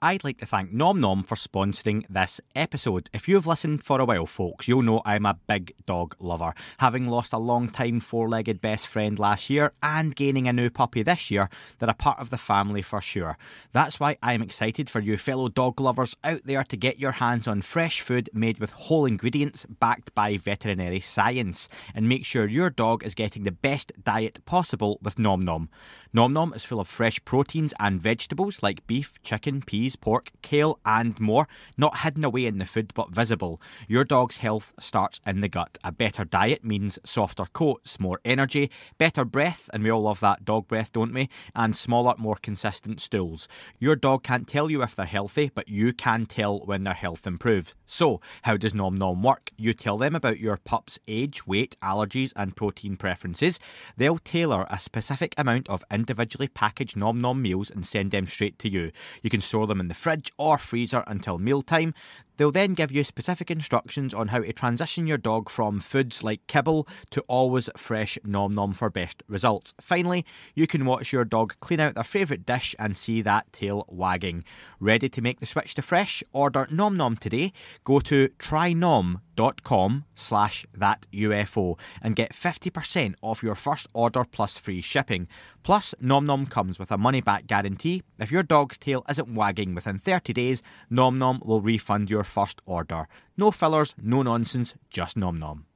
I'd like to thank Nom Nom for sponsoring this episode. If you've listened for a while, folks, you'll know I'm a big dog lover. Having lost a long time four legged best friend last year and gaining a new puppy this year, they're a part of the family for sure. That's why I'm excited for you fellow dog lovers out there to get your hands on fresh food made with whole ingredients backed by veterinary science and make sure your dog is getting the best diet possible with Nom Nom. Nom Nom is full of fresh proteins and vegetables like beef, chicken, peas, pork, kale, and more, not hidden away in the food but visible. Your dog's health starts in the gut. A better diet means softer coats, more energy, better breath, and we all love that dog breath, don't we? And smaller, more consistent stools. Your dog can't tell you if they're healthy, but you can tell when their health improves. So, how does Nom Nom work? You tell them about your pup's age, weight, allergies, and protein preferences. They'll tailor a specific amount of individually packaged Nom Nom meals and send them straight to you. You can store them in the fridge or freezer until mealtime. They'll then give you specific instructions on how to transition your dog from foods like kibble to always fresh nom nom for best results. Finally, you can watch your dog clean out their favourite dish and see that tail wagging. Ready to make the switch to fresh? Order nom nom today. Go to trynom.com slash that UFO and get 50% off your first order plus free shipping. Plus, Nom Nom comes with a money back guarantee. If your dog's tail isn't wagging within 30 days, Nom Nom will refund your first order. No fillers, no nonsense, just Nom Nom.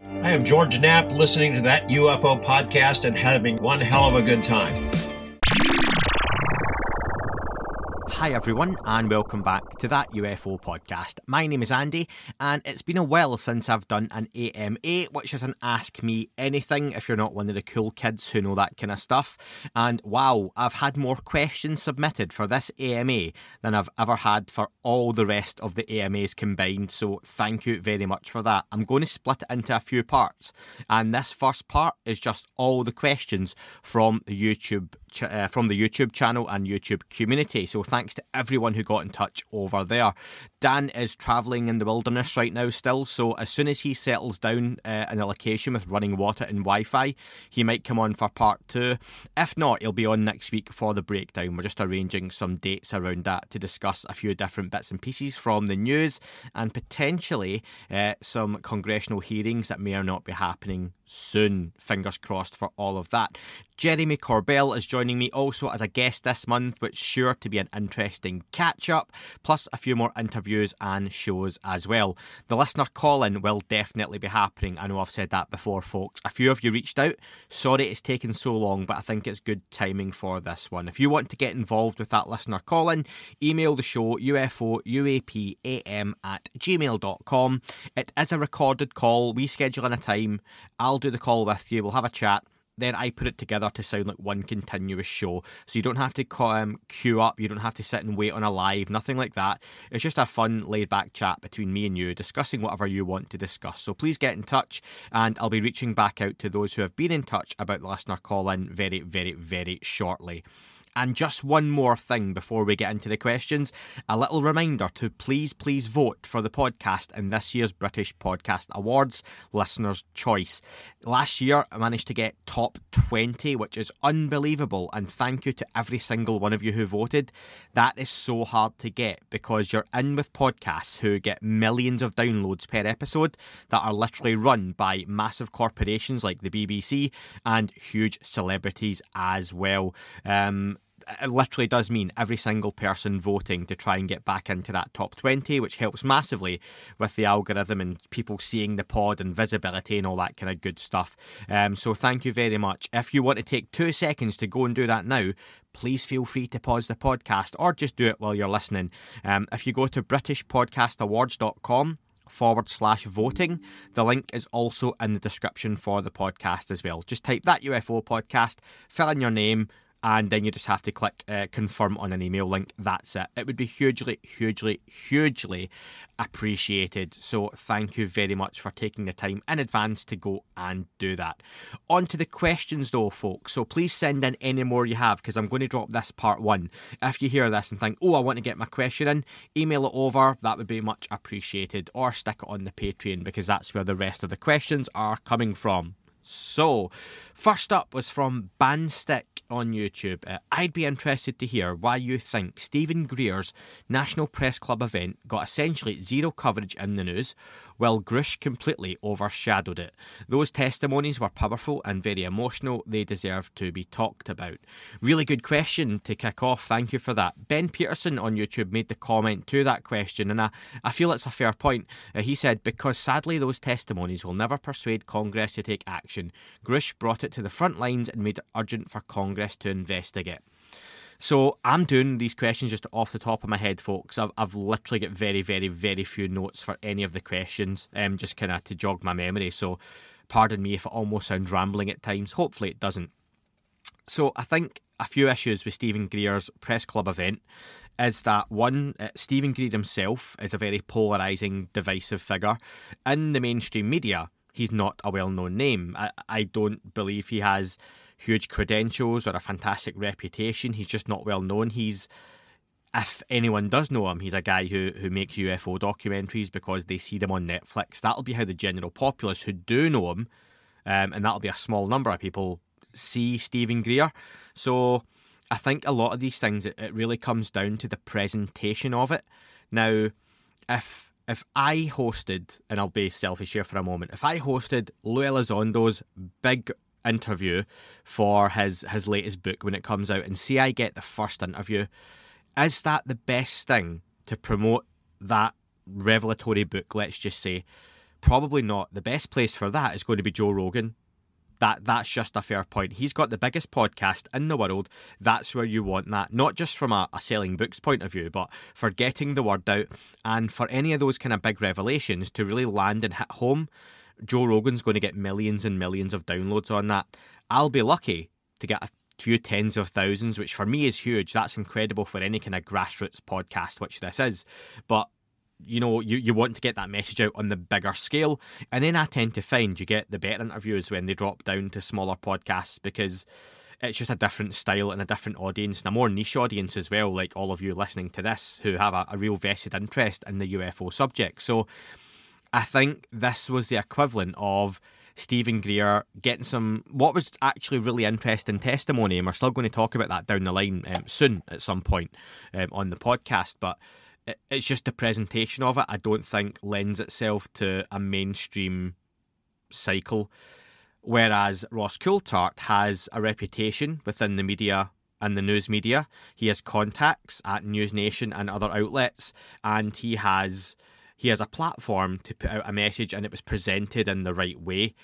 I am George Knapp listening to that UFO podcast and having one hell of a good time. Hi, everyone, and welcome back to that UFO podcast. My name is Andy, and it's been a while since I've done an AMA, which is an Ask Me Anything if you're not one of the cool kids who know that kind of stuff. And wow, I've had more questions submitted for this AMA than I've ever had for all the rest of the AMAs combined, so thank you very much for that. I'm going to split it into a few parts, and this first part is just all the questions from the YouTube ch- uh, from the YouTube channel and YouTube community. So thanks to everyone who got in touch over there. Dan is travelling in the wilderness right now still, so as soon as he settles down uh, in a location with running water and Wi-Fi, he might come on for part two. If not, he'll be on next week for the breakdown. We're just arranging some dates around that to discuss a few different bits and pieces from the news and potentially uh, some congressional hearings that may or not be happening soon. Fingers crossed for all of that. Jeremy Corbell is joining me also as a guest this month, which sure to be an interesting catch up, plus a few more interviews and shows as well. The listener call in will definitely be happening. I know I've said that before, folks. A few of you reached out. Sorry it's taken so long, but I think it's good timing for this one. If you want to get involved with that listener call in, email the show ufouapam at gmail.com. It is a recorded call. We schedule in a time. I'll do the call with you. We'll have a chat then I put it together to sound like one continuous show. So you don't have to um, queue up, you don't have to sit and wait on a live, nothing like that. It's just a fun, laid back chat between me and you, discussing whatever you want to discuss. So please get in touch, and I'll be reaching back out to those who have been in touch about the listener call in very, very, very shortly. And just one more thing before we get into the questions a little reminder to please, please vote for the podcast in this year's British Podcast Awards Listener's Choice. Last year, I managed to get top 20, which is unbelievable. And thank you to every single one of you who voted. That is so hard to get because you're in with podcasts who get millions of downloads per episode that are literally run by massive corporations like the BBC and huge celebrities as well. Um, it literally does mean every single person voting to try and get back into that top 20, which helps massively with the algorithm and people seeing the pod and visibility and all that kind of good stuff. Um, so thank you very much. If you want to take two seconds to go and do that now, please feel free to pause the podcast or just do it while you're listening. Um, if you go to BritishPodcastAwards.com, forward slash voting. The link is also in the description for the podcast as well. Just type that UFO podcast, fill in your name, and then you just have to click uh, confirm on an email link. That's it. It would be hugely, hugely, hugely appreciated. So thank you very much for taking the time in advance to go and do that. On to the questions though, folks. So please send in any more you have because I'm going to drop this part one. If you hear this and think, oh, I want to get my question in, email it over. That would be much appreciated. Or stick it on the Patreon because that's where the rest of the questions are coming from. So, first up was from Bandstick on YouTube. Uh, I'd be interested to hear why you think Steven Greer's National Press Club event got essentially zero coverage in the news, while Grusch completely overshadowed it. Those testimonies were powerful and very emotional. They deserve to be talked about. Really good question to kick off. Thank you for that. Ben Peterson on YouTube made the comment to that question, and I, I feel it's a fair point. Uh, he said, Because sadly, those testimonies will never persuade Congress to take action, Grusch brought it to the front lines and made it urgent for Congress to investigate. So I'm doing these questions just off the top of my head, folks. I've, I've literally got very, very, very few notes for any of the questions, um, just kind of to jog my memory. So pardon me if it almost sounds rambling at times. Hopefully it doesn't. So I think a few issues with Steven Greer's press club event is that one, uh, Steven Greer himself is a very polarising, divisive figure. In the mainstream media, he's not a well known name. I, I don't believe he has huge credentials or a fantastic reputation. He's just not well known. He's if anyone does know him, he's a guy who, who makes UFO documentaries because they see them on Netflix. That'll be how the general populace who do know him, um, and that'll be a small number of people, see Steven Greer. So I think a lot of these things, it, it really comes down to the presentation of it. Now, if if I hosted, and I'll be selfish here for a moment, if I hosted Lou Elizondo's big interview for his his latest book when it comes out, and see I get the first interview. Is that the best thing to promote that revelatory book? Let's just say, probably not. The best place for that is going to be Joe Rogan. That that's just a fair point. He's got the biggest podcast in the world. That's where you want that, not just from a, a selling books point of view, but for getting the word out and for any of those kind of big revelations to really land and hit home Joe Rogan's going to get millions and millions of downloads on that. I'll be lucky to get a few tens of thousands, which for me is huge. That's incredible for any kind of grassroots podcast, which this is. But you know, you, you want to get that message out on the bigger scale. And then I tend to find you get the better interviews when they drop down to smaller podcasts because it's just a different style and a different audience and a more niche audience as well, like all of you listening to this who have a, a real vested interest in the UFO subject. So I think this was the equivalent of Steven Greer getting some what was actually really interesting testimony, and we're still going to talk about that down the line um, soon at some point um, on the podcast. But it's just the presentation of it. I don't think lends itself to a mainstream cycle. Whereas Ross Coulthart has a reputation within the media and the news media. He has contacts at News Nation and other outlets, and he has he has a platform to put out a message and it was presented in the right way.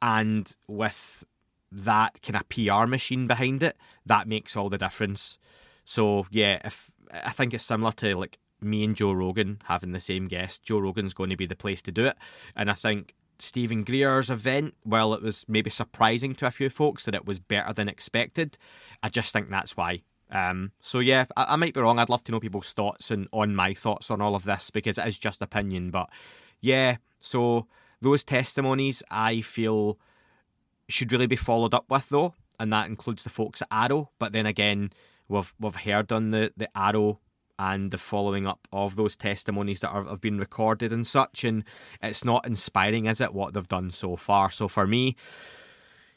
And with that kind of PR machine behind it, that makes all the difference. So yeah, if I think it's similar to like me and Joe Rogan having the same guest, Joe Rogan's going to be the place to do it. And I think Steven Greer's event, while it was maybe surprising to a few folks that it was better than expected, I just think that's why um, so yeah, I, I, might be wrong. I'd love to know people's thoughts and on my thoughts on all of this because it is just opinion. But yeah, so those testimonies I feel should really be followed up with though, and that includes the folks at AARO. But then again, we've we've heard on the the AARO and the following up of those testimonies that are, have been recorded and such, and it's not inspiring, is it? What they've done so far. So for me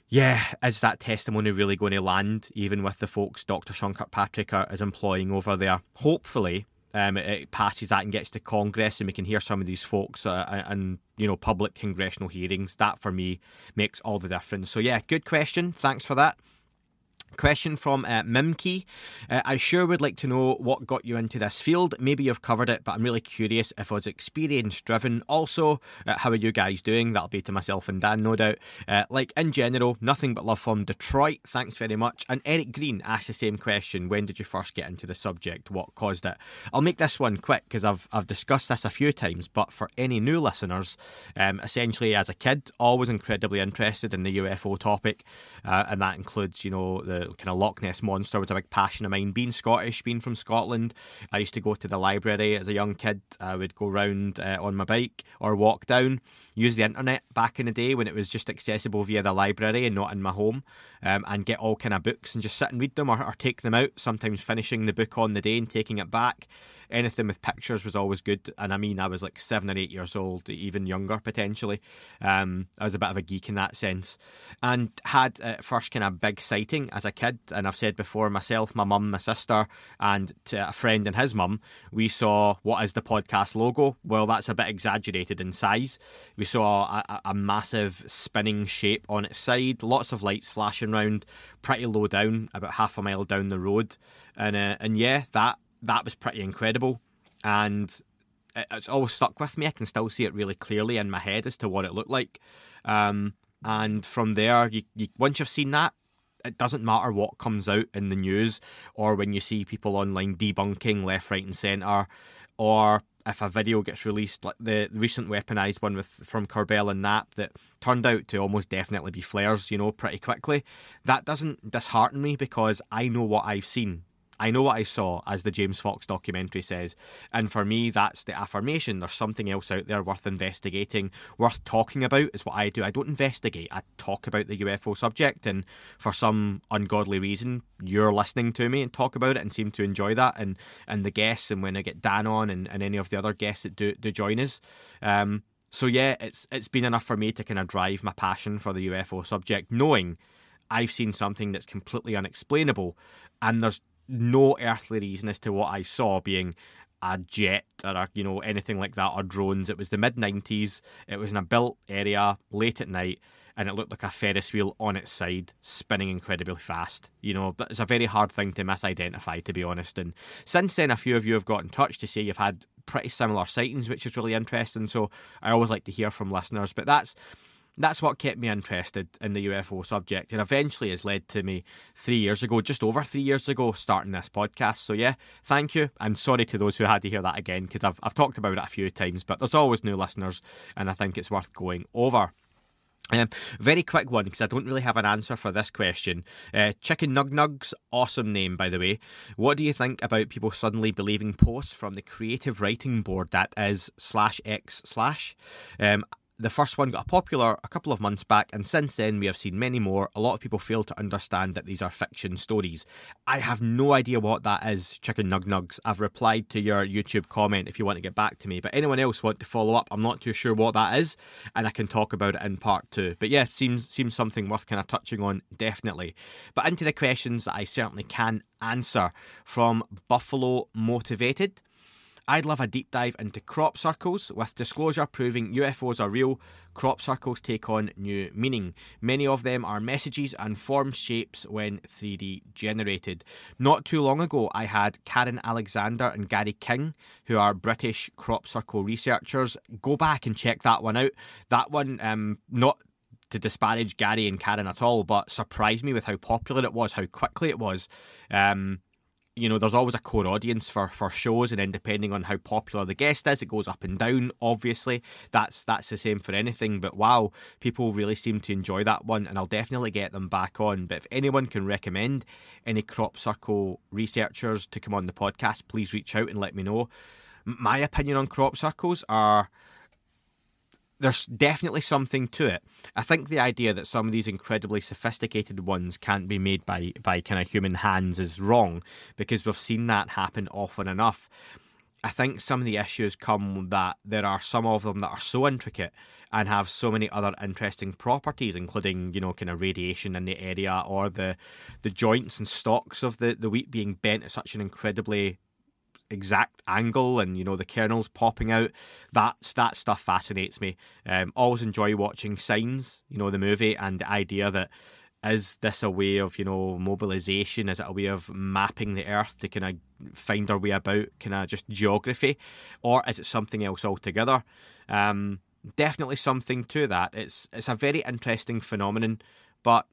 yeah, is that testimony really going to land, even with the folks Dr. Sean Kirkpatrick is employing over there? Hopefully, um, it, passes that and gets to Congress, and we can hear some of these folks uh, and you know public congressional hearings. That for me makes all the difference. So yeah, good question. Thanks for that. Question from uh, Mimkey. Uh, I sure would like to know what got you into this field. Maybe you've covered it, but I'm really curious if it was experience driven. Also, uh, how are you guys doing? That'll be to myself and Dan, no doubt. Uh, like in general, nothing but love from Detroit. Thanks very much. And Eric Green asked the same question. When did you first get into the subject? What caused it? I'll make this one quick because I've I've discussed this a few times. But for any new listeners, um, essentially as a kid, always incredibly interested in the UFO topic, uh, and that includes you know the kind of Loch Ness monster was a big passion of mine. Being Scottish, being from Scotland, I used to go to the library as a young kid. I would go round uh, on my bike or walk down, use the internet back in the day when it was just accessible via the library and not in my home, um, and get all kind of books and just sit and read them or, or take them out. Sometimes finishing the book on the day and taking it back. Anything with pictures was always good, and I mean I was like seven or eight years old, even younger potentially. Um, I was a bit of a geek in that sense, and had uh, first kind of big sighting as a kid. And I've said before, myself, my mum, my sister, and a friend and his mum, we saw what is the podcast logo. Well, that's a bit exaggerated in size. We saw a, a massive spinning shape on its side, lots of lights flashing around, pretty low down, about half a mile down the road, and uh, and yeah, that that was pretty incredible. And it's always stuck with me. I can still see it really clearly in my head as to what it looked like. Um, and from there, you, you, once you've seen that, it doesn't matter what comes out in the news or when you see people online debunking left, right, and centre, or if a video gets released, like the recent weaponized one with from Corbell and Knapp that turned out to almost definitely be flares, you know, pretty quickly. That doesn't dishearten me because I know what I've seen. I know what I saw, as the James Fox documentary says. And for me, that's the affirmation. There's something else out there worth investigating, worth talking about, is what I do. I don't investigate, I talk about the UFO subject. And for some ungodly reason, you're listening to me and talk about it and seem to enjoy that. And, and the guests, and when I get Dan on and, and any of the other guests that do, do join us. Um, so yeah, it's it's been enough for me to kind of drive my passion for the UFO subject, knowing I've seen something that's completely unexplainable, and there's no earthly reason as to what I saw being a jet or a, you know anything like that or drones. It was the mid '90s. It was in a built area late at night, and it looked like a Ferris wheel on its side, spinning incredibly fast. You know, it's a very hard thing to misidentify, to be honest. And since then, a few of you have got in touch to say you've had pretty similar sightings, which is really interesting. So I always like to hear from listeners. But that's that's what kept me interested in the UFO subject and eventually has led to me three years ago, just over three years ago, starting this podcast. So, yeah, thank you. And sorry to those who had to hear that again because I've, I've talked about it a few times, but there's always new listeners and I think it's worth going over. Um, very quick one because I don't really have an answer for this question. Uh, Chicken Nug Nugs, awesome name by the way. What do you think about people suddenly believing posts from the creative writing board that is slash x slash? Um, the first one got popular a couple of months back, and since then we have seen many more. A lot of people fail to understand that these are fiction stories. I have no idea what that is, Chicken Nug Nugs. I've replied to your YouTube comment if you want to get back to me, but anyone else want to follow up? I'm not too sure what that is, and I can talk about it in part two. But yeah, seems seems something worth kind of touching on, definitely. But into the questions that I certainly can answer from Buffalo Motivated. I'd love a deep dive into crop circles, with disclosure proving UFOs are real. Crop circles take on new meaning. Many of them are messages and form shapes when 3D generated. Not too long ago, I had Karen Alexander and Gary King, who are British crop circle researchers. Go back and check that one out. That one, um, not to disparage Gary and Karen at all, but surprised me with how popular it was, how quickly it was. Um, you know, there's always a core audience for, for shows, and then depending on how popular the guest is, it goes up and down. Obviously, that's that's the same for anything. But wow, people really seem to enjoy that one, and I'll definitely get them back on. But if anyone can recommend any crop circle researchers to come on the podcast, please reach out and let me know. My opinion on crop circles are there's definitely something to it. I think the idea that some of these incredibly sophisticated ones can't be made by by kind of human hands is wrong because we've seen that happen often enough. I think some of the issues come that there are some of them that are so intricate and have so many other interesting properties, including you know kind of radiation in the area or the the joints and stalks of the the wheat being bent at such an incredibly exact angle and you know the kernels popping out. That's that stuff fascinates me. Um, always enjoy watching signs you know the movie and the idea that is this a way of you know mobilization? Is it a way of mapping the earth to kind of find our way about kind of just geography? Or is it something else altogether? Um, definitely something to that. It's it's a very interesting phenomenon but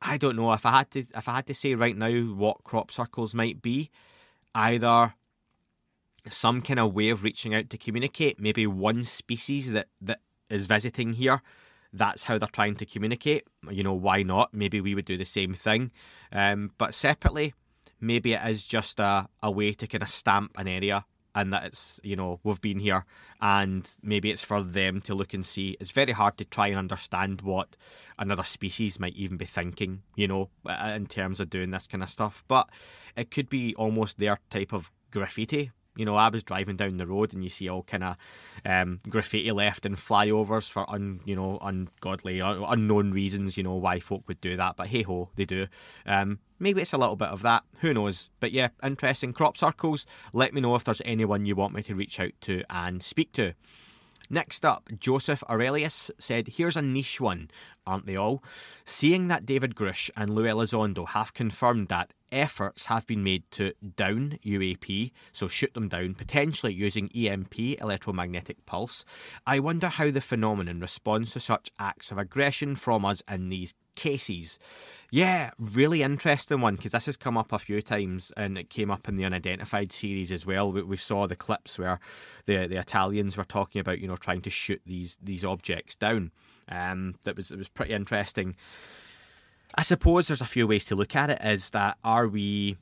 i don't know. If i had to if i had to say right now what crop circles might be either some kind of way of reaching out to communicate. Maybe one species that, that is visiting here that's how they're trying to communicate. You know, why not? Maybe we would do the same thing. Um, but separately, maybe it is just a, a way to kind of stamp an area and that it's you know we've been here and maybe it's for them to look and see it's very hard to try and understand what another species might even be thinking you know in terms of doing this kind of stuff but it could be almost their type of graffiti you know, I was driving down the road and you see all kind of um, graffiti left and flyovers for un, you know, ungodly, un- unknown reasons. You know why folk would do that, but hey ho, they do. Um, maybe it's a little bit of that. Who knows? But yeah, interesting crop circles. Let me know if there's anyone you want me to reach out to and speak to. Next up, Joseph Aurelius said, Here's a niche one, aren't they all? Seeing that David Grusch and Lou Elizondo have confirmed that efforts have been made to down UAP, so shoot them down, potentially using EMP, electromagnetic pulse, I wonder how the phenomenon responds to such acts of aggression from us in these cases. Yeah, really interesting one because this has come up a few times and it came up in the unidentified series as well. We, we, saw the clips where the the Italians were talking about you know trying to shoot these these objects down. Um, that was it was pretty interesting. I suppose there's a few ways to look at it. Is that are we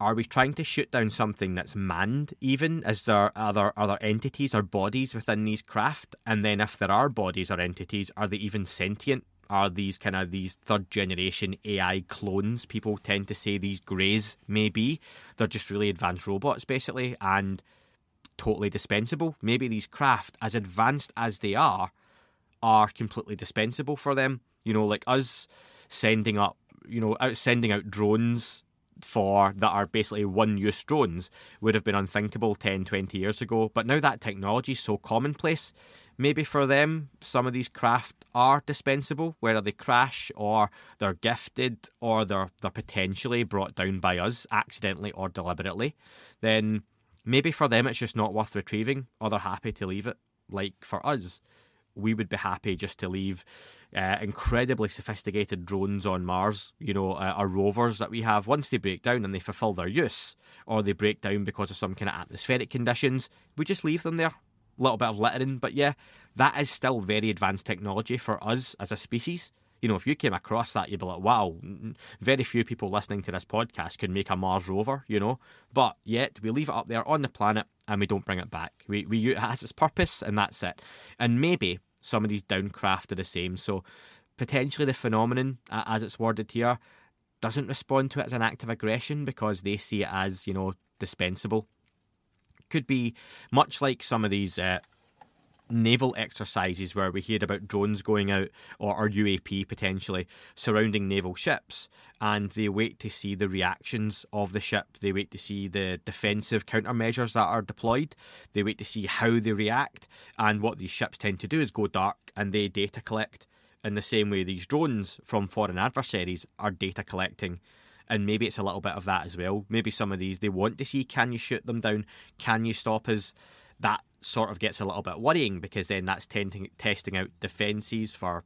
are we trying to shoot down something that's manned even is there other other entities or bodies within these craft and then if there are bodies or entities are they even sentient are these kind of these third generation AI clones. People tend to say these greys may be. They're just really advanced robots, basically, and totally dispensable. Maybe these craft, as advanced as they are, are completely dispensable for them. You know, like us sending up, you know, out sending out drones for that are basically one use drones would have been unthinkable 10, 20 years ago. But now that technology is so commonplace, maybe for them some of these craft are dispensable, whether they crash or they're gifted or they're they're potentially brought down by us accidentally or deliberately, then maybe for them it's just not worth retrieving or they're happy to leave it. Like for us, we would be happy just to leave uh, incredibly sophisticated drones on Mars, you know, uh, our rovers that we have. Once they break down and they fulfill their use, or they break down because of some kind of atmospheric conditions, we just leave them there A little bit of littering, but yeah, that is still very advanced technology for us as a species. You know, if you came across that, you'd be like, wow, very few people listening to this podcast can make a Mars rover, you know. But yet, we leave it up there on the planet and we don't bring it back. We, we It has its purpose and that's it. And maybe some of these downcraft are the same. So potentially the phenomenon, as it's worded here, doesn't respond to it as an act of aggression because they see it as, you know, dispensable could be much like some of these uh, naval exercises where we hear about drones going out or, or UAP potentially surrounding naval ships and they wait to see the reactions of the ship. They wait to see the defensive countermeasures that are deployed. They wait to see how they react. And what these ships tend to do is go dark and they data collect in the same way these drones from foreign adversaries are data collecting and maybe it's a little bit of that as well. Maybe some of these they want to see can you shoot them down? Can you stop us? That sort of gets a little bit worrying because then that's tending, testing out defences for,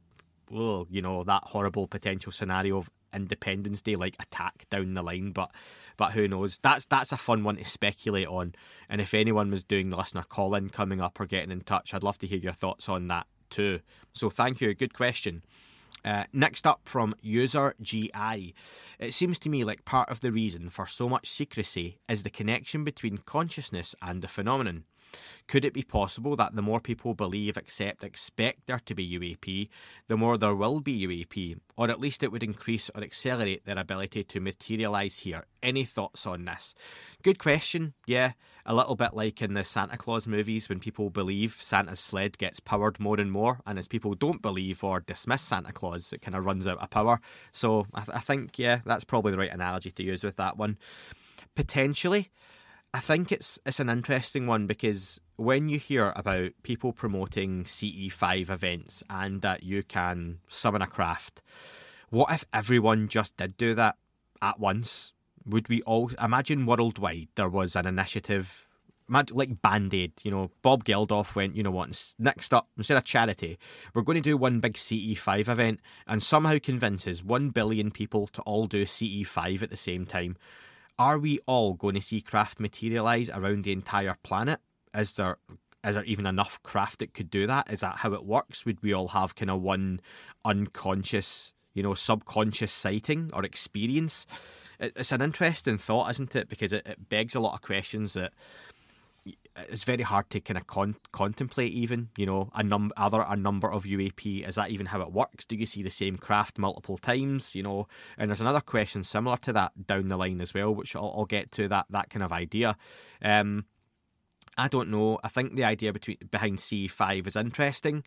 well, you know, that horrible potential scenario of Independence Day like attack down the line. But but who knows? That's that's a fun one to speculate on. And if anyone was doing the listener call in coming up or getting in touch, I'd love to hear your thoughts on that too. So thank you. Good question. Uh, next up from user GI. It seems to me like part of the reason for so much secrecy is the connection between consciousness and the phenomenon. Could it be possible that the more people believe, accept, expect there to be UAP, the more there will be UAP, or at least it would increase or accelerate their ability to materialise here? Any thoughts on this? Good question. Yeah, a little bit like in the Santa Claus movies when people believe Santa's sled gets powered more and more, and as people don't believe or dismiss Santa Claus, it kind of runs out of power. So I, th- I think, yeah, that's probably the right analogy to use with that one. Potentially, I think it's it's an interesting one because when you hear about people promoting CE5 events and that you can summon a craft, what if everyone just did do that at once? Would we all imagine worldwide there was an initiative like Band Aid, you know, Bob Geldof went, you know what, next up, instead of charity, we're going to do one big CE5 event and somehow convinces 1 billion people to all do CE5 at the same time. Are we all going to see craft materialise around the entire planet? Is there is there even enough craft that could do that? Is that how it works? Would we all have kind of one unconscious, you know, subconscious sighting or experience? It's an interesting thought, isn't it? Because it, it begs a lot of questions that it's very hard to kind of con- contemplate even you know a num other a number of UAP is that even how it works? Do you see the same craft multiple times you know? And there's another question similar to that down the line as well which I'll, I'll get to that that kind of idea. Um, I don't know. I think the idea between behind C5 is interesting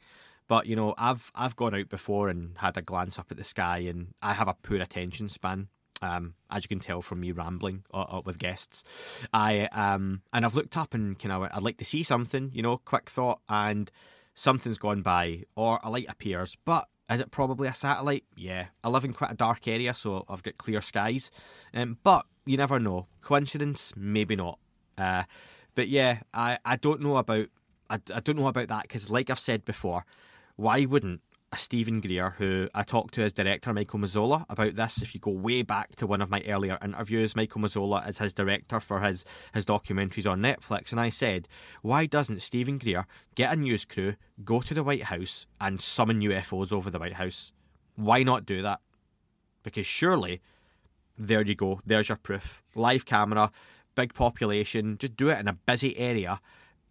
but you know I've I've gone out before and had a glance up at the sky and I have a poor attention span um, as you can tell from me rambling uh, uh, with guests, I um, and I've looked up and kind of I'd like to see something, you know, quick thought, and something's gone by or a light appears, but is it probably a satellite? Yeah, I live in quite a dark area, so I've got clear skies, um, but you never know. Coincidence? Maybe not. Uh, but yeah, I, I don't know about I, I don't know about that because, like I've said before, why wouldn't Steven Greer, who I talked to as director Michael Mazzola about this. If you go way back to one of my earlier interviews, Michael Mazzola is his director for his, his documentaries on Netflix, and I said, why doesn't Steven Greer get a news crew, go to the White House, and summon UFOs over the White House? Why not do that? Because surely, there you go, there's your proof. Live camera, big population, just do it in a busy area,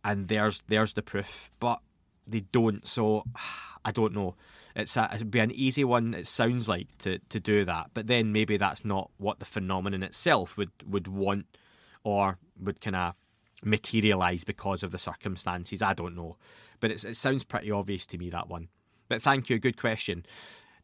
and there's there's the proof. But they don't, so I don't know. It's a, it'd be an easy one. It sounds like to to do that, but then maybe that's not what the phenomenon itself would would want or would kind of materialize because of the circumstances. I don't know, but it sounds pretty obvious to me that one. But thank you, good question.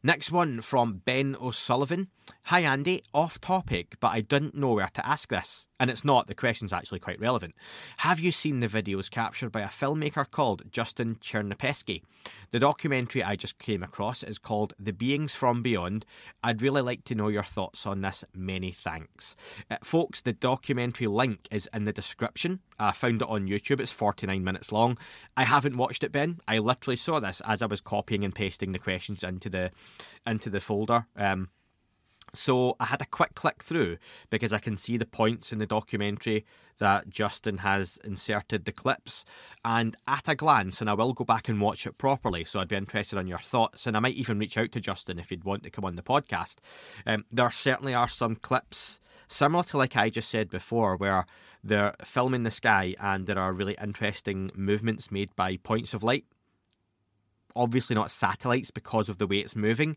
Next one from Ben O'Sullivan. Hi Andy, off topic, but I didn't know where to ask this. And it's not, the question's actually quite relevant. Have you seen the videos captured by a filmmaker called Justin Chernipeski? The documentary I just came across is called The Beings from Beyond. I'd really like to know your thoughts on this. Many thanks. Uh, folks, the documentary link is in the description. I found it on YouTube. It's 49 minutes long. I haven't watched it, Ben. I literally saw this as I was copying and pasting the questions into the into the folder. Um, so I had a quick click through because I can see the points in the documentary that Justin has inserted the clips. And at a glance, and I will go back and watch it properly, so I'd be interested on your thoughts. And I might even reach out to Justin if you'd want to come on the podcast. Um, there certainly are some clips similar to like I just said before, where they're filming the sky and there are really interesting movements made by points of light. Obviously, not satellites because of the way it's moving,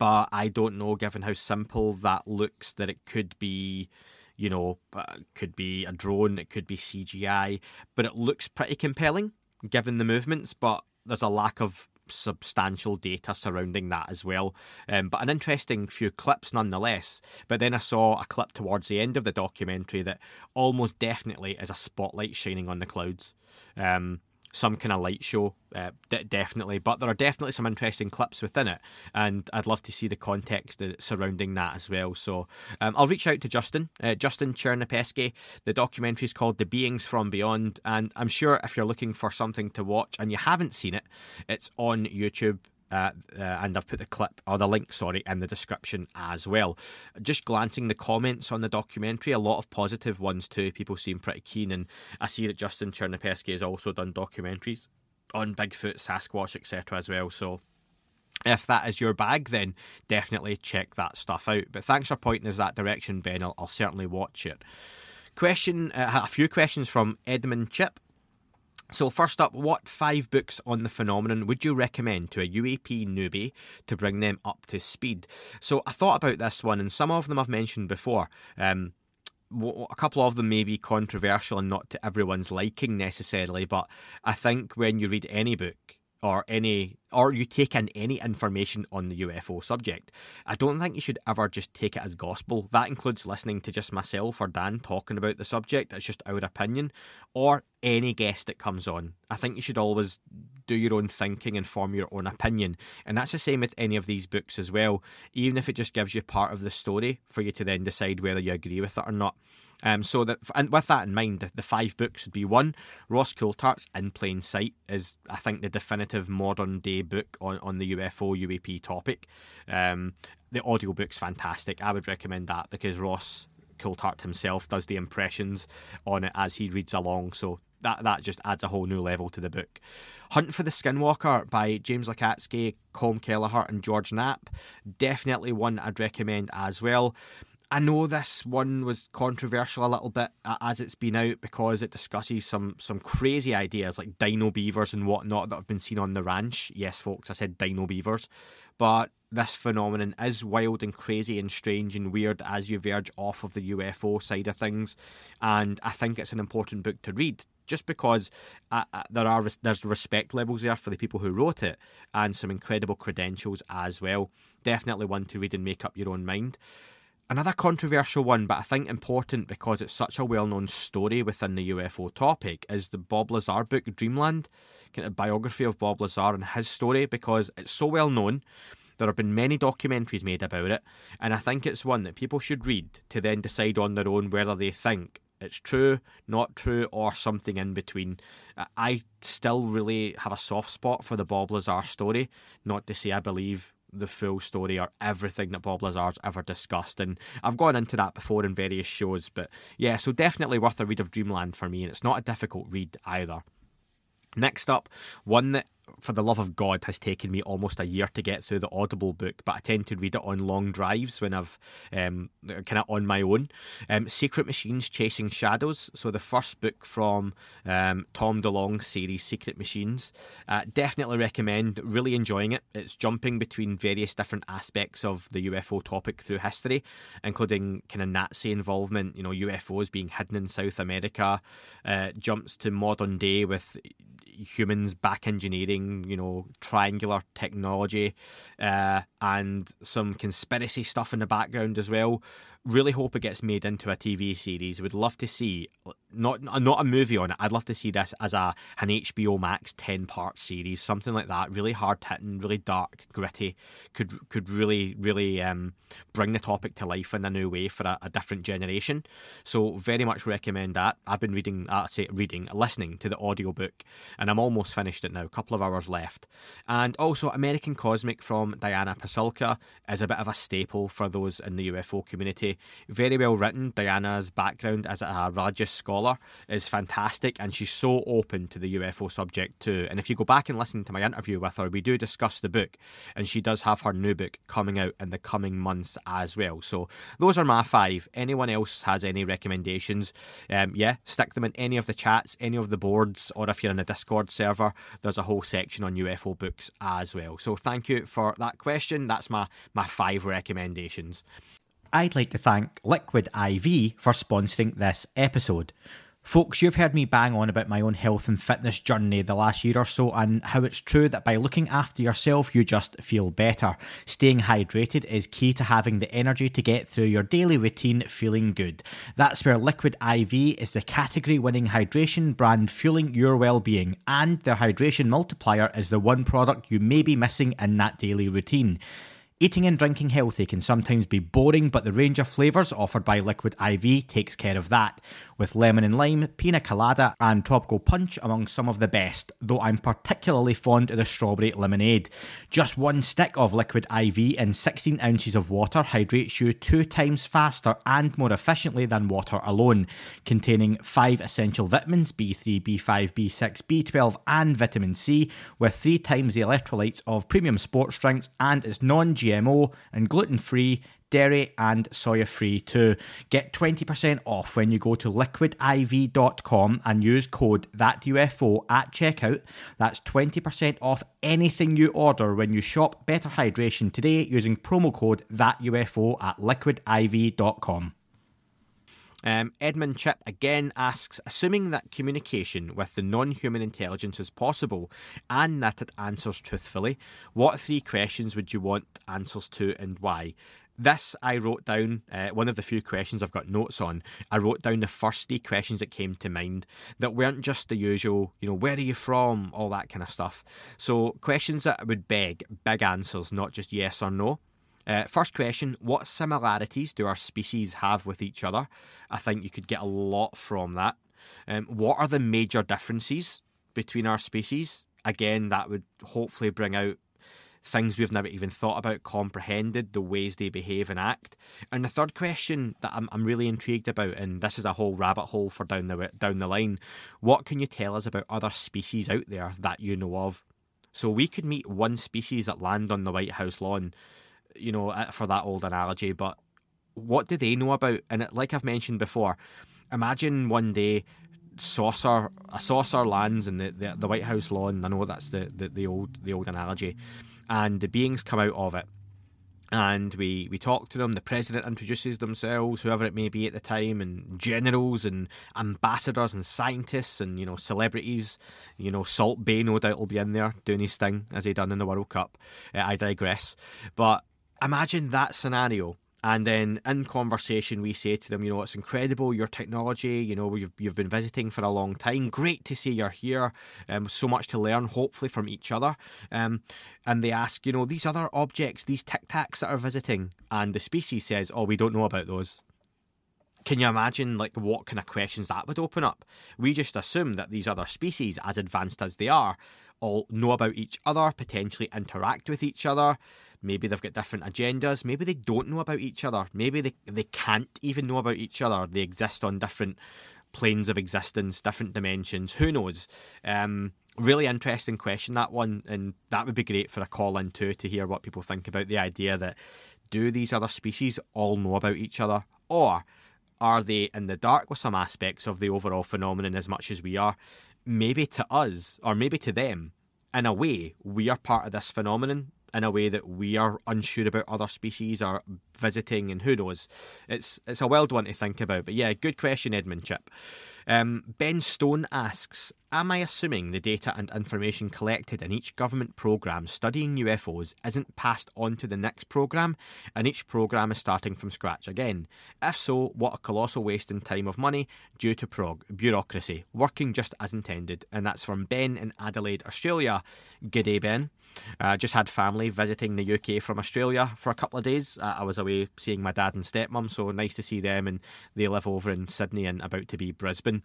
but I don't know, given how simple that looks, that it could be, you know, uh, could be a drone, it could be CGI, but it looks pretty compelling given the movements, but there's a lack of substantial data surrounding that as well. Um, but an interesting few clips nonetheless. But then I saw a clip towards the end of the documentary that almost definitely is a spotlight shining on the clouds. Um, some kind of light show, uh, d- definitely. But there are definitely some interesting clips within it, and I'd love to see the context surrounding that as well. So um, I'll reach out to Justin, uh, Justin Chernipeski. The documentary is called The Beings from Beyond, and I'm sure if you're looking for something to watch and you haven't seen it, it's on YouTube. Uh, and I've put the clip or the link, sorry, in the description as well. Just glancing the comments on the documentary, a lot of positive ones too. People seem pretty keen, and I see that Justin Chernipeski has also done documentaries on Bigfoot, Sasquatch, etc. as well. So if that is your bag, then definitely check that stuff out. But thanks for pointing us that direction, Ben. I'll, I'll certainly watch it. Question: uh, a few questions from Edmund Chip. So, first up, what five books on the phenomenon would you recommend to a UAP newbie to bring them up to speed? So, I thought about this one, and some of them I've mentioned before. Um, a couple of them may be controversial and not to everyone's liking necessarily, but I think when you read any book, or any or you take in any information on the UFO subject. I don't think you should ever just take it as gospel. That includes listening to just myself or Dan talking about the subject. It's just our opinion, or any guest that comes on. I think you should always do your own thinking and form your own opinion. And that's the same with any of these books as well, even if it just gives you part of the story for you to then decide whether you agree with it or not. Um, so that, and with that in mind, the, the, five books would be one. Ross Coulthart's In Plain Sight is, I think, the definitive modern day book on, on the UFO UAP topic. Um, the audiobook's fantastic. I would recommend that because Ross Coulthart himself does the impressions on it as he reads along. So that that just adds a whole new level to the book. Hunt for the Skinwalker by James Lacatski, Colm Kelleher, and George Knapp. Definitely one I'd recommend as well. I know this one was controversial a little bit as it's been out because it discusses some some crazy ideas like dino beavers and whatnot that have been seen on the ranch. Yes, folks, I said dino beavers, but this phenomenon is wild and crazy and strange and weird as you verge off of the UFO side of things, and I think it's an important book to read just because uh, uh, there are there's respect levels there for the people who wrote it and some incredible credentials as well. Definitely one to read and make up your own mind. Another controversial one, but I think important because it's such a well known story within the UFO topic, is the Bob Lazar book, Dreamland, kind of biography of Bob Lazar and his story, because it's so well known. There have been many documentaries made about it, and I think it's one that people should read to then decide on their own whether they think it's true, not true, or something in between. I still really have a soft spot for the Bob Lazar story, not to say I believe the full story or everything that Bob Lazar's ever discussed. And I've gone into that before in various shows, but yeah, so definitely worth a read of Dreamland for me, and it's not a difficult read either. Next up, one that for the love of God, has taken me almost a year to get through the Audible book, but I tend to read it on long drives when I've um, kind of on my own. Um, Sekret Machines Chasing Shadows. So, the first book from um, Tom DeLonge's series, Sekret Machines. Uh, definitely recommend, really enjoying it. It's jumping between various different aspects of the UFO topic through history, including kind of Nazi involvement, you know, UFOs being hidden in South America, uh, jumps to modern day with humans back engineering, you know, triangular technology, uh, and some conspiracy stuff in the background as well. Really hope it gets made into a TV series. Would love to see not not a movie on it. I'd love to see this as a an HBO Max ten part series, something like that. Really hard hitting, really dark, gritty. Could could really really um, bring the topic to life in a new way for a, a different generation. So very much recommend that. I've been reading, I uh, say reading, listening to the audiobook, and I'm almost finished it now. A couple of hours left. And also American Cosmic from Diana Pasulka is a bit of a staple for those in the UFO community. Very well written. Diana's background as a religious scholar is fantastic, and she's so open to the UFO subject too. And if you go back and listen to my interview with her, we do discuss the book, and she does have her new book coming out in the coming months as well. So those are my five. Anyone else has any recommendations? Um, yeah, stick them in any of the chats, any of the boards, or if you're in a Discord server, there's a whole section on UFO books as well. So thank you for that question. That's my my five recommendations. I'd like to thank Liquid IV for sponsoring this episode. Folks, you've heard me bang on about my own health and fitness journey the last year or so, and how it's true that by looking after yourself, you just feel better. Staying hydrated is key to having the energy to get through your daily routine feeling good. That's where Liquid IV is the category winning hydration brand fueling your well being, and their hydration multiplier is the one product you may be missing in that daily routine. Eating and drinking healthy can sometimes be boring, but the range of flavours offered by Liquid IV takes care of that, with lemon and lime, pina colada, and tropical punch among some of the best, though I'm particularly fond of the strawberry lemonade. Just one stick of Liquid IV in 16 ounces of water hydrates you two times faster and more efficiently than water alone, containing five essential vitamins B3, B5, B6, B12, and vitamin C, with three times the electrolytes of premium sports drinks, and it's non GMO and gluten free, dairy and soya free too. Get 20% off when you go to liquidiv.com and use code ThatUFO at checkout. That's 20% off anything you order when you shop Better Hydration today using promo code ThatUFO at liquidiv.com. Um, Edmund Chip again asks Assuming that communication with the non human intelligence is possible and that it answers truthfully, what three questions would you want answers to and why? This I wrote down, uh, one of the few questions I've got notes on. I wrote down the first three questions that came to mind that weren't just the usual, you know, where are you from, all that kind of stuff. So, questions that would beg big answers, not just yes or no. Uh, first question What similarities do our species have with each other? I think you could get a lot from that. Um, what are the major differences between our species? Again, that would hopefully bring out things we've never even thought about, comprehended, the ways they behave and act. And the third question that I'm, I'm really intrigued about, and this is a whole rabbit hole for down the down the line, what can you tell us about other species out there that you know of? So we could meet one species that land on the White House lawn, you know, uh, for that old analogy, but what do they know about? And like I've mentioned before, imagine one day saucer a saucer lands in the, the, the White House lawn. I know that's the, the, the old the old analogy, and the beings come out of it, and we we talk to them. The president introduces themselves, whoever it may be at the time, and generals and ambassadors and scientists and you know celebrities. You know, Salt Bae no doubt will be in there doing his thing as he done in the World Cup. Uh, I digress, but imagine that scenario and then in conversation, we say to them, you know, it's incredible your technology. You know, you've you've been visiting for a long time. Great to see you're here. Um, so much to learn, hopefully from each other. Um, and they ask, you know, these other objects, these tic tacs that are visiting, and the species says, oh, we don't know about those. Can you imagine like what kind of questions that would open up? We just assume that these other species, as advanced as they are, all know about each other, potentially interact with each other. Maybe they've got different agendas. Maybe they don't know about each other. Maybe they, they can't even know about each other. They exist on different planes of existence, different dimensions. Who knows? Um, really interesting question, that one. And that would be great for a call in too to hear what people think about the idea that do these other species all know about each other? Or are they in the dark with some aspects of the overall phenomenon as much as we are? Maybe to us, or maybe to them, in a way, we are part of this phenomenon in a way that we are unsure about other species are visiting, and who knows? It's it's a wild one to think about. But yeah, good question, Edmund Chip. Um, ben Stone asks Am I assuming the data and information collected in each government programme studying UFOs isn't passed on to the next programme and each programme is starting from scratch again? If so, what a colossal waste in time of money due to prog- bureaucracy, working just as intended. And that's from Ben in Adelaide, Australia. G'day, Ben. I uh, just had family visiting the UK from Australia for a couple of days. Uh, I was away seeing my dad and stepmom, so nice to see them. And they live over in Sydney and about to be Brisbane.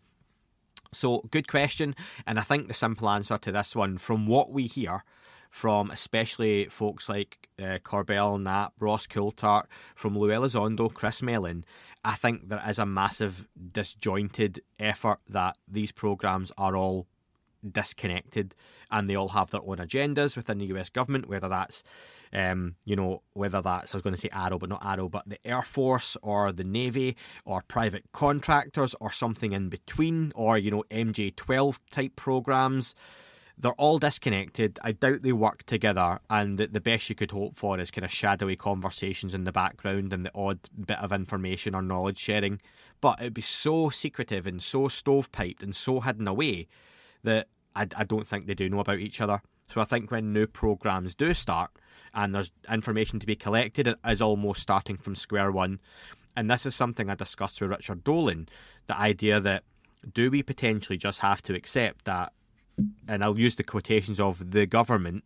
So, good question. And I think the simple answer to this one, from what we hear, from especially folks like uh, Corbell Knapp, Ross Coulthart, from Lou Elizondo, Chris Mellon, I think there is a massive disjointed effort that these programs are all disconnected and they all have their own agendas within the US government, whether that's um, you know, whether that's I was going to say AARO, but not AARO, but the Air Force or the Navy or private contractors or something in between, or you know, MJ12 type programs. They're all disconnected. I doubt they work together, and the best you could hope for is kind of shadowy conversations in the background and the odd bit of information or knowledge sharing. But it'd be so secretive and so stovepiped and so hidden away that I, I don't think they do know about each other. So I think when new programs do start and there's information to be collected, it is almost starting from square one. And this is something I discussed with Richard Dolan the idea that do we potentially just have to accept that, and I'll use the quotations of the government,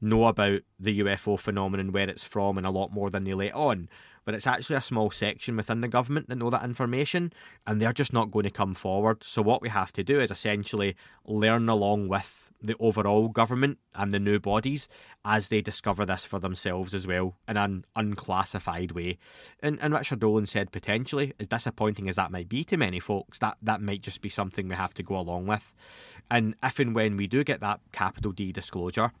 know about the UFO phenomenon, where it's from, and a lot more than they let on but it's actually a small section within the government that know that information and they're just not going to come forward. So, what we have to do is essentially learn along with the overall government and the new bodies as they discover this for themselves as well in an unclassified way. And, and Richard Dolan said potentially, as disappointing as that might be to many folks, that, that might just be something we have to go along with. And if and when we do get that capital D disclosure,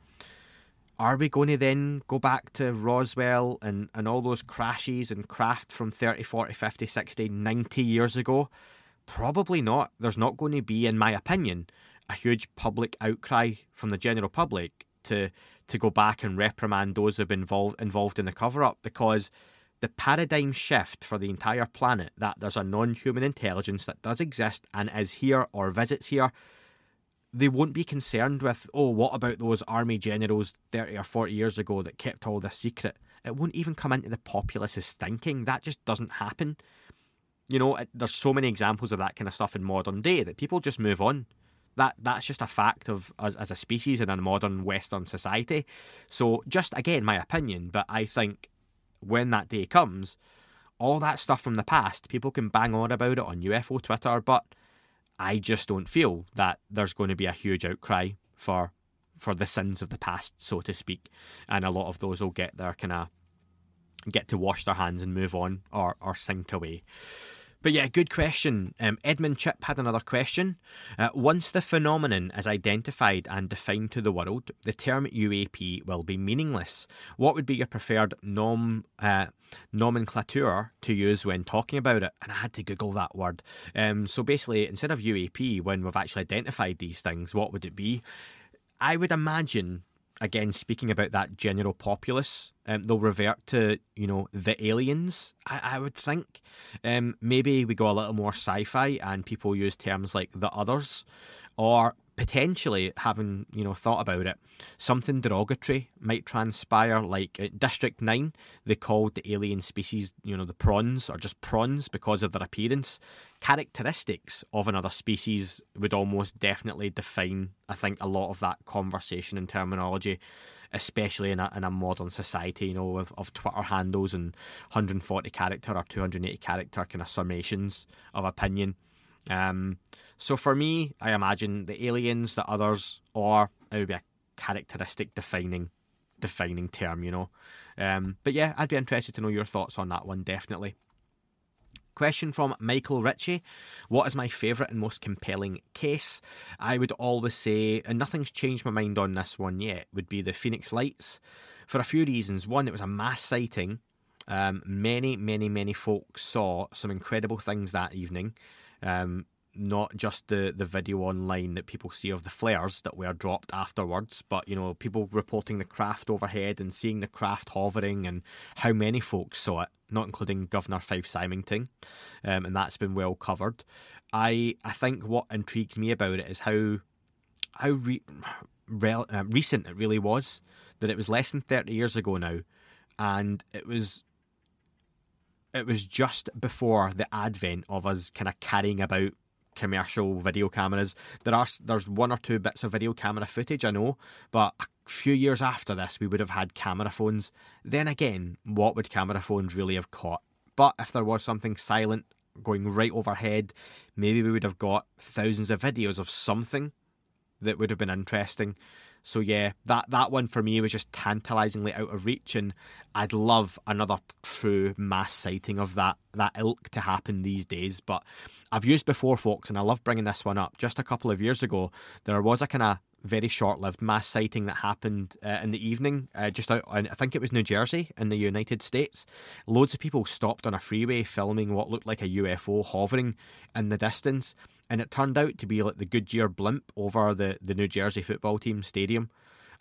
are we going to then go back to Roswell and, and all those crashes and craft from 30, 40, 50, 60, 90 years ago? Probably not. There's not going to be, in my opinion, a huge public outcry from the general public to to go back and reprimand those who've been involved involved in the cover up because the paradigm shift for the entire planet that there's a non human intelligence that does exist and is here or visits here they won't be concerned with, oh, what about those army generals 30 or 40 years ago that kept all this secret? It won't even come into the populace's thinking. That just doesn't happen. You know, it, there's so many examples of that kind of stuff in modern day that people just move on. That that's just a fact of us as a species in a modern Western society. So, just again, my opinion, but I think when that day comes, all that stuff from the past, people can bang on about it on UFO Twitter, but I just don't feel that there's going to be a huge outcry for for the sins of the past, so to speak, and a lot of those will get their kind of get to wash their hands and move on or or sink away. But yeah, good question. Um, Edmund Chip had another question. Uh, once the phenomenon is identified and defined to the world, the term UAP will be meaningless. What would be your preferred nom, uh, nomenclature to use when talking about it? And I had to Google that word. Um, so basically, instead of UAP, when we've actually identified these things, what would it be? I would imagine again, speaking about that general populace, um, they'll revert to you know the aliens. I, I would think um, maybe we go a little more sci-fi and people use terms like the others, or potentially having you know thought about it something derogatory might transpire like at district 9 they called the alien species you know the prawns or just prawns because of their appearance characteristics of another species would almost definitely define i think a lot of that conversation and terminology especially in a, in a modern society you know of, of twitter handles and 140 character or 280 character kind of summations of opinion um, so for me, I imagine the aliens, the others, or it would be a characteristic defining defining term, you know. Um, but yeah, I'd be interested to know your thoughts on that one, definitely. Question from Michael Ritchie What is my favourite and most compelling case? I would always say, and nothing's changed my mind on this one yet, would be the Phoenix Lights for a few reasons. One, it was a mass sighting. Um, many, many, many folks saw some incredible things that evening. Um, not just the, the video online that people see of the flares that were dropped afterwards, but you know people reporting the craft overhead and seeing the craft hovering and how many folks saw it, not including Governor Fife Symington, um, and that's been well covered. I I think what intrigues me about it is how how re, rel, uh, recent it really was. That it was less than thirty years ago now, and it was it was just before the advent of us kind of carrying about commercial video cameras. There are there's one or two bits of video camera footage I know, but a few years after this we would have had camera phones. Then again, what would camera phones really have caught? But if there was something silent going right overhead, maybe we would have got thousands of videos of something that would have been interesting. So yeah, that that one for me was just tantalisingly out of reach, and I'd love another true mass sighting of that that ilk to happen these days. But I've used before, folks, and I love bringing this one up. Just a couple of years ago, there was a kind of very short-lived mass sighting that happened uh, in the evening, uh, just out. I think it was New Jersey in the United States. Loads of people stopped on a freeway filming what looked like a UFO hovering in the distance, and it turned out to be like the Goodyear blimp over the, the New Jersey football team stadium.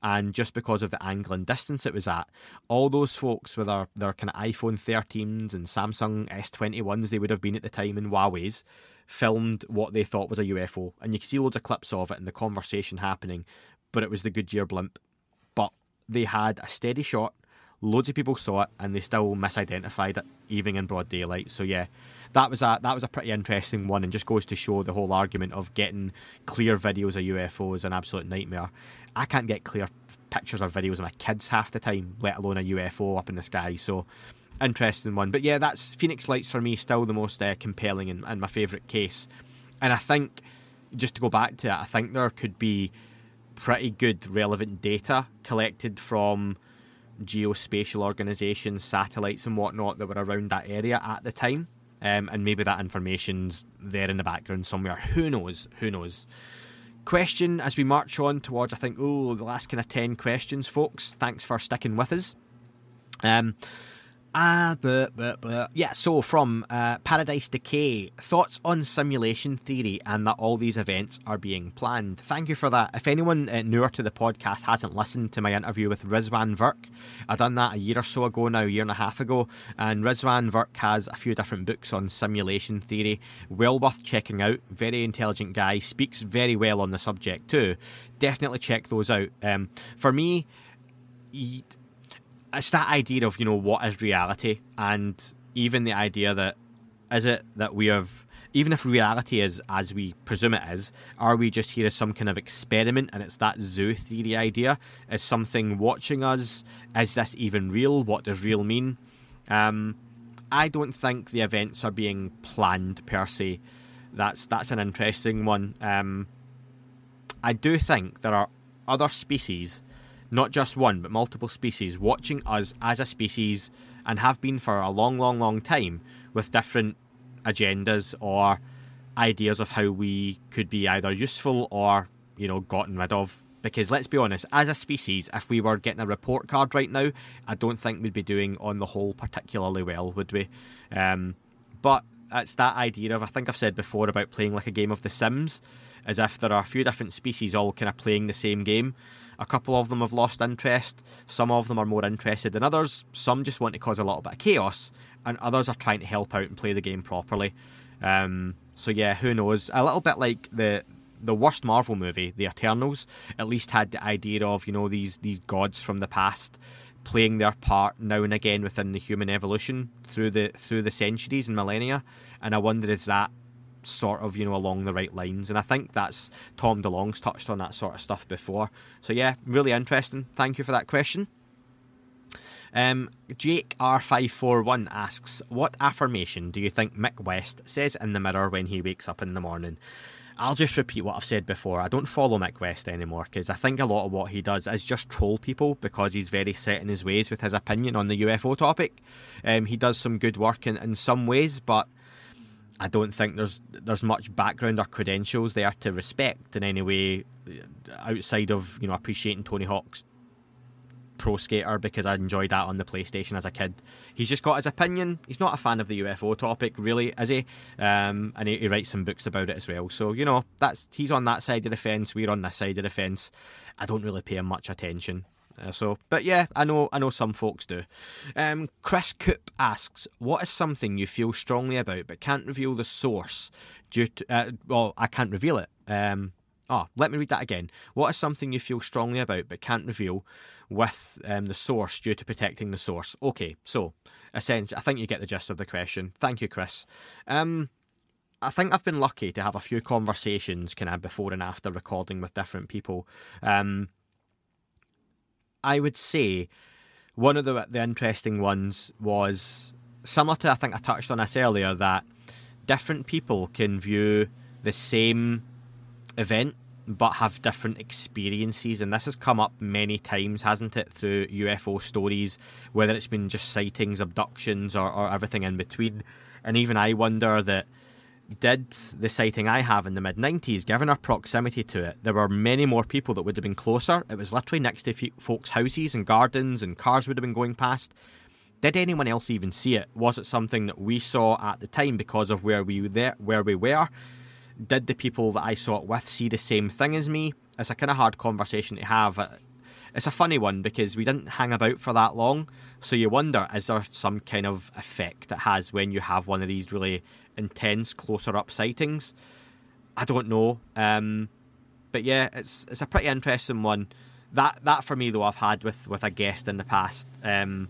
And just because of the angle and distance it was at, all those folks with their, their kind of iPhone 13s and Samsung S21s they would have been at the time and Huawei's filmed what they thought was a UFO. And you can see loads of clips of it and the conversation happening, but it was the Goodyear blimp. But they had a steady shot Loads of people saw it and they still misidentified it, even in broad daylight. So yeah, that was a that was a pretty interesting one, and just goes to show the whole argument of getting clear videos of UFOs an absolute nightmare. I can't get clear pictures or videos of my kids half the time, let alone a UFO up in the sky. So interesting one. But yeah, that's Phoenix Lights for me, still the most uh, compelling and, and my favourite case. And I think, just to go back to it, I think there could be pretty good relevant data collected from geospatial organisations, satellites, and whatnot that were around that area at the time. Um, and maybe that information's there in the background somewhere. Who knows? Who knows? Question as we march on towards, I think, oh, the last kind of 10 questions, folks. Thanks for sticking with us. Um, Ah, but, but, but. Yeah, so from uh, Paradise Decay, thoughts on simulation theory and that all these events are being planned. Thank you for that. If anyone uh, newer to the podcast hasn't listened to my interview with Rizwan Virk, I done that a year or so ago now, a year and a half ago, and Rizwan Virk has a few different books on simulation theory. Well worth checking out. Very intelligent guy, speaks very well on the subject too. Definitely check those out. Um, for me, it's that idea of you know what is reality, and even the idea that is it that we have even if reality is as we presume it is, are we just here as some kind of experiment and it's that zoo theory idea? Is something watching us? Is this even real? What does real mean? Um, I don't think the events are being planned per se. That's that's an interesting one. Um, I do think there are other species, not just one, but multiple species, watching us as a species and have been for a long, long, long time with different agendas or ideas of how we could be either useful or, you know, gotten rid of. Because let's be honest, as a species, if we were getting a report card right now, I don't think we'd be doing on the whole particularly well, would we? Um, but it's that idea of I think I've said before about playing like a game of The Sims, as if there are a few different species all kind of playing the same game. A couple of them have lost interest. Some of them are more interested than others. Some just want to cause a little bit of chaos, and others are trying to help out and play the game properly. Um, so yeah, who knows? A little bit like the the worst Marvel movie, The Eternals, at least had the idea of you know these these gods from the past playing their part now and again within the human evolution through the through the centuries and millennia. And I wonder is that sort of you know along the right lines and i think that's tom DeLonge's touched on that sort of stuff before so yeah really interesting thank you for that question um, Jake R541 asks, What affirmation do you think Mick West says in the mirror when he wakes up in the morning? I'll just repeat what I've said before. I don't follow Mick West anymore because I think a lot of what he does is just troll people because he's very set in his ways with his opinion on the UFO topic. Um, he does some good work in, in some ways, but I don't think there's there's much background or credentials there to respect in any way outside of you know appreciating Tony Hawk's Pro Skater because I enjoyed that on the PlayStation as a kid. He's just got his opinion. He's not a fan of the UFO topic, really, is he? Um, and he, he, writes some books about it as well. So you know, that's he's on that side of the fence. We're on this side of the fence. I don't really pay him much attention. Uh, so, but yeah, I know I know some folks do. Um, Chris Coop asks, "What is something you feel strongly about but can't reveal the source due to? Uh, well, I can't reveal it. Um, oh, let me read that again. What is something you feel strongly about but can't reveal with um, the source due to protecting the source. Okay, so essentially, I think you get the gist of the question. Thank you, Chris. Um, I think I've been lucky to have a few conversations kind of before and after recording with different people. Um, I would say one of the the interesting ones was similar to I think I touched on this earlier that different people can view the same event but have different experiences. And this has come up many times, hasn't it, through UFO stories, whether it's been just sightings, abductions, or, or everything in between. And even I wonder that did the sighting I have in the mid 90s, given our proximity to it, there were many more people that would have been closer. It was literally next to folks' houses and gardens, and cars would have been going past. Did anyone else even see it? Was it something that we saw at the time because of where we there, where we were? did the people that I saw it with see the same thing as me? It's a kind of hard conversation to have. Uh, It's a funny one because we didn't hang about for that long, so you wonder is there some kind of effect it has when you have one of these really intense closer up sightings? I don't know, um, but yeah, it's it's a pretty interesting one. That that for me though, I've had with with a guest in the past. Um,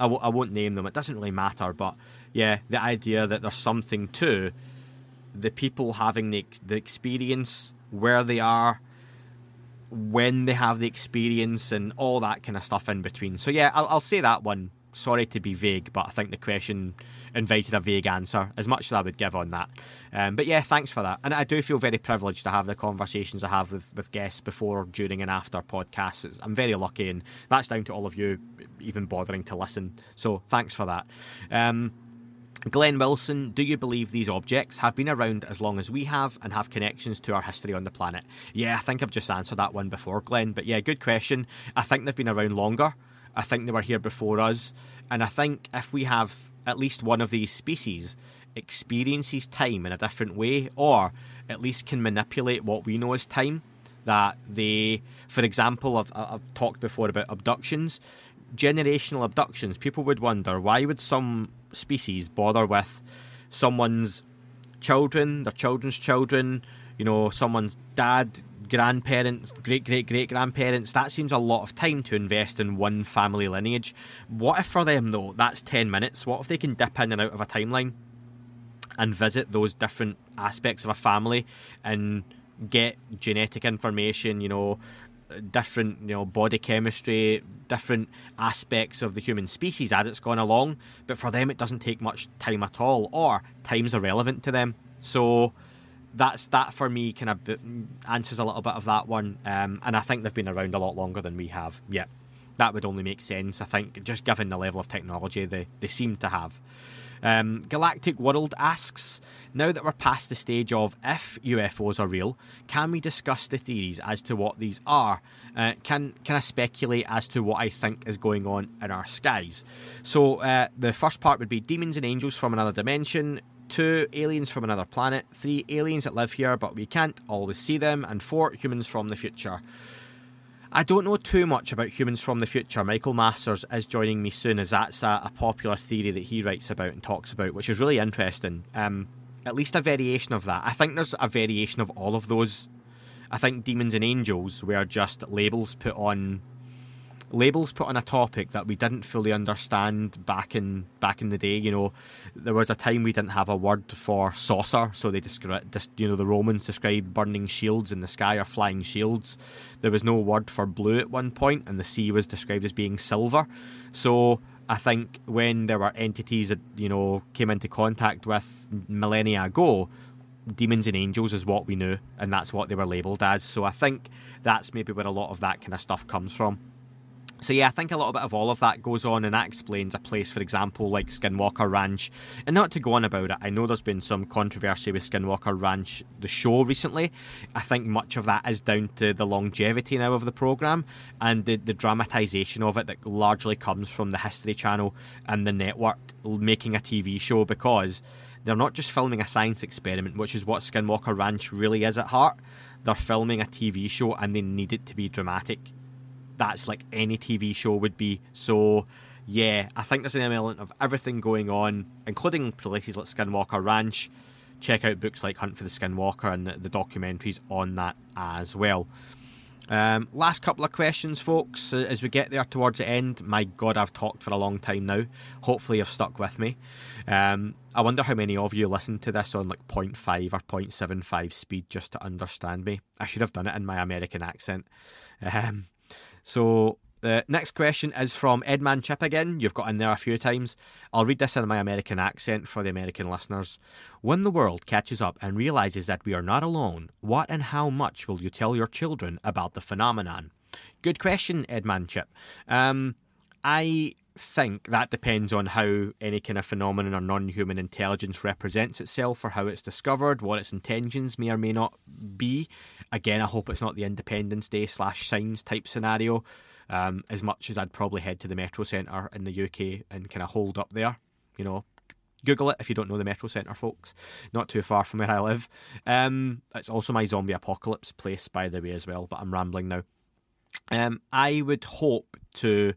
I w- I won't name them; it doesn't really matter. But yeah, the idea that there's something to the people having the, the experience, where they are, when they have the experience, and all that kind of stuff in between. So, yeah, I'll, I'll say that one. Sorry to be vague, but I think the question invited a vague answer, as much as I would give on that. Um, but yeah, thanks for that. And I do feel very privileged to have the conversations I have with, with guests before, during, and after podcasts. I'm very lucky, and that's down to all of you even bothering to listen. So thanks for that. Um, Glenn Wilson, do you believe these objects have been around as long as we have and have connections to our history on the planet? Yeah, I think I've just answered that one before, Glenn. But yeah, good question. I think they've been around longer. I think they were here before us. And I think if we have at least one of these species experiences time in a different way, or at least can manipulate what we know as time, that they, for example, I've, I've talked before about abductions generational abductions, people would wonder why would some species bother with someone's children, their children's children, you know, someone's dad, grandparents, great great great grandparents. That seems a lot of time to invest in one family lineage. What if for them though that's ten minutes? What if they can dip in and out of a timeline and visit those different aspects of a family and get genetic information, you know, different you know body chemistry different aspects of the human species as it's gone along but for them it doesn't take much time at all or time's irrelevant to them so that's that for me kind of answers a little bit of that one. Um, and I think they've been around a lot longer than we have. Yeah, that would only make sense. I think just given the level of technology they, they seem to have. Um, Galactic World asks Now that we're past the stage of if UFOs are real, can we discuss the theories as to what these are? Uh, can, can I speculate as to what I think is going on in our skies? So, uh, the first part would be demons and angels from another dimension two aliens from another planet, three aliens that live here but we can't always see them, and four humans from the future. I don't know too much about humans from the future. Michael Masters is joining me soon, as that's a, a popular theory that he writes about and talks about, which is really interesting. Um, at least a variation of that. I think there's a variation of all of those. I think demons and angels were just labels put on labels put on a topic that we didn't fully understand back in back in the day. You know, there was a time we didn't have a word for saucer, so they described, you know, the Romans described burning shields in the sky or flying shields. There was no word for blue at one point, and the sea was described as being silver. So I think when there were entities that you know came into contact with millennia ago, demons and angels is what we knew, and that's what they were labelled as. So I think that's maybe where a lot of that kind of stuff comes from. So yeah, I think a little bit of all of that goes on, and that explains a place, for example, like Skinwalker Ranch. And not to go on about it, I know there's been some controversy with Skinwalker Ranch, the show recently. I think much of that is down to the longevity now of the program and the, the dramatisation of it that largely comes from the History Channel and the network making a TV show because they're not just filming a science experiment, which is what Skinwalker Ranch really is at heart. They're filming a TV show and they need it to be dramatic that's like any TV show would be. So, yeah, I think there's an element of everything going on, including places like Skinwalker Ranch. Check out books like Hunt for the Skinwalker and the, documentaries on that as well. Um, last couple of questions, folks, as we get there towards the end. My God, I've talked for a long time now. Hopefully, you've stuck with me. Um, I wonder how many of you listen to this on like 0.5 or 0.75 speed just to understand me. I should have done it in my American accent. Um, so the next question is from Edman Chip again. You've got in there a few times. I'll read this in my American accent for the American listeners. When the world catches up and realizes that we are not alone, what and how much will you tell your children about the phenomenon? Good question, Edman Chip. Um, I think that depends on how any kind of phenomenon or non human intelligence represents itself or how it's discovered, what its intentions may or may not be. Again, I hope it's not the Independence Day slash signs type scenario, um, as much as I'd probably head to the Metro Centre in the UK and kind of hold up there. You know, Google it if you don't know the Metro Centre, folks. Not too far from where I live. Um, it's also my zombie apocalypse place, by the way, as well, but I'm rambling now. Um, I would hope to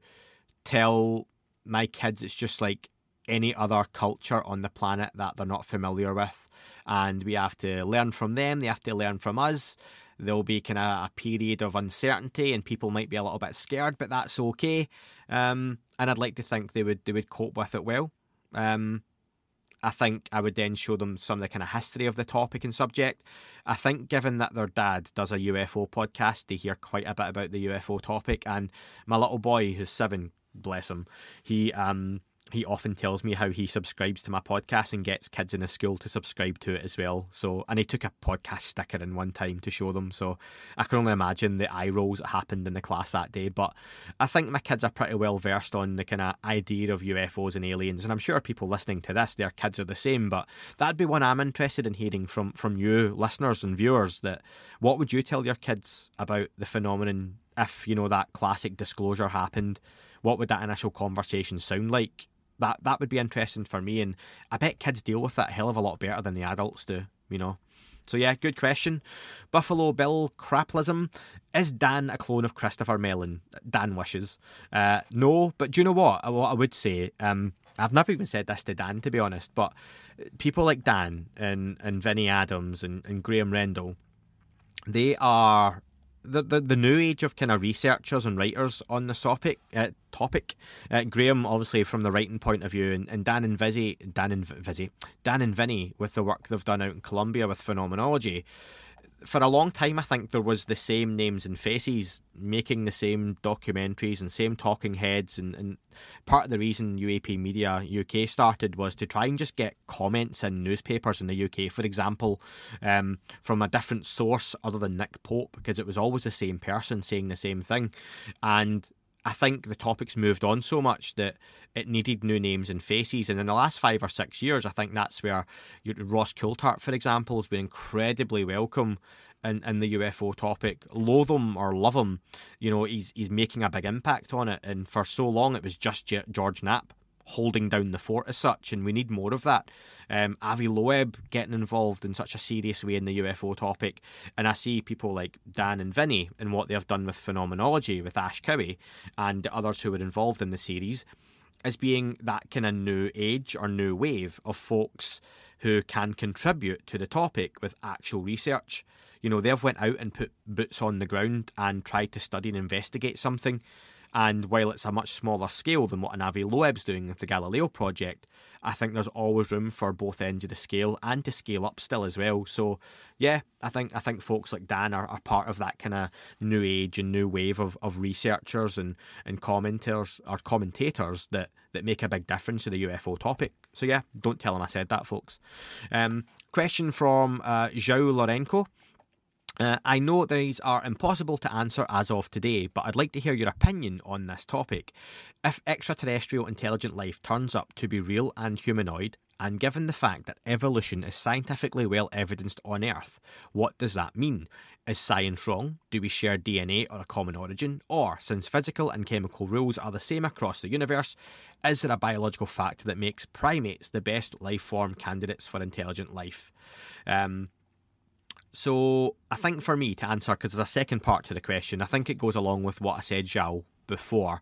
tell my kids it's just like any other culture on the planet that they're not familiar with. And we have to learn from them, they have to learn from us. There'll be kind of a period of uncertainty, and people might be a little bit scared, but that's okay. Um, and I'd like to think they would they would cope with it well. Um, I think I would then show them some of the kind of history of the topic and subject. I think, given that their dad does a UFO podcast, they hear quite a bit about the UFO topic. And my little boy, who's seven, bless him, he um he often tells me how he subscribes to my podcast and gets kids in the school to subscribe to it as well. So, and he took a podcast sticker in one time to show them. So, I can only imagine the eye rolls that happened in the class that day. But I think my kids are pretty well versed on the kind of idea of UFOs and aliens, and I'm sure people listening to this, their kids are the same. But that'd be one I'm interested in hearing from from you, listeners and viewers. That what would you tell your kids about the phenomenon if you know that classic disclosure happened? What would that initial conversation sound like? that that would be interesting for me, and I bet kids deal with that hell of a lot better than the adults do. You know. So yeah, good question. Buffalo Bill Craplism. Is Dan a clone of Christopher Mellon? Dan wishes. Uh, no, but do you know what? What I would say, um, I've never even said this to Dan to be honest, but people like Dan and, and Vinnie Adams and, and Graham Rendell, they are the, the, the new age of kind of researchers and writers on this topic. Uh, topic. Uh, Graham, obviously, from the writing point of view, and, and Dan and Vizzy, Dan and Vizzy, Dan and Vinny with the work they've done out in Colombia with phenomenology. For a long time, I think there was the same names and faces making the same documentaries and same talking heads. And, and part of the reason UAP Media UK started was to try and just get comments in newspapers in the UK, for example, um, from a different source other than Nick Pope, because it was always the same person saying the same thing. And I think the topics moved on so much that it needed new names and faces. And in the last five or six years, I think that's where Ross Coulthart, for example, has been incredibly welcome in, in the UFO topic. Loathe him or love him, you know, he's he's making a big impact on it. And for so long, it was just George Knapp holding down the fort as such, and we need more of that. Um, Avi Loeb getting involved in such a serious way in the UFO topic, and I see people like Dan and Vinny and what they've done with phenomenology with Ash Cowie and others who were involved in the series as being that kind of new age or new wave of folks who can contribute to the topic with actual research. You know, they've went out and put boots on the ground and tried to study and investigate something and while it's a much smaller scale than what an Avi Loeb's doing with the Galileo project, I think there's always room for both ends of the scale and to scale up still as well. So yeah, I think I think folks like Dan are, are part of that kind of new age and new wave of, of researchers and, and commenters or commentators that, that make a big difference to the UFO topic. So yeah, don't tell them I said that, folks. Um, question from uh, Zhao Lorenko. Uh, I know these are impossible to answer as of today, but I'd like to hear your opinion on this topic. If extraterrestrial intelligent life turns up to be real and humanoid, and given the fact that evolution is scientifically well evidenced on Earth, what does that mean? Is science wrong? Do we share DNA or a common origin? Or, since physical and chemical rules are the same across the universe, is there a biological fact that makes primates the best life form candidates for intelligent life? Um, so I think for me to answer, because there's a second part to the question, I think it goes along with what I said, Zhao, before,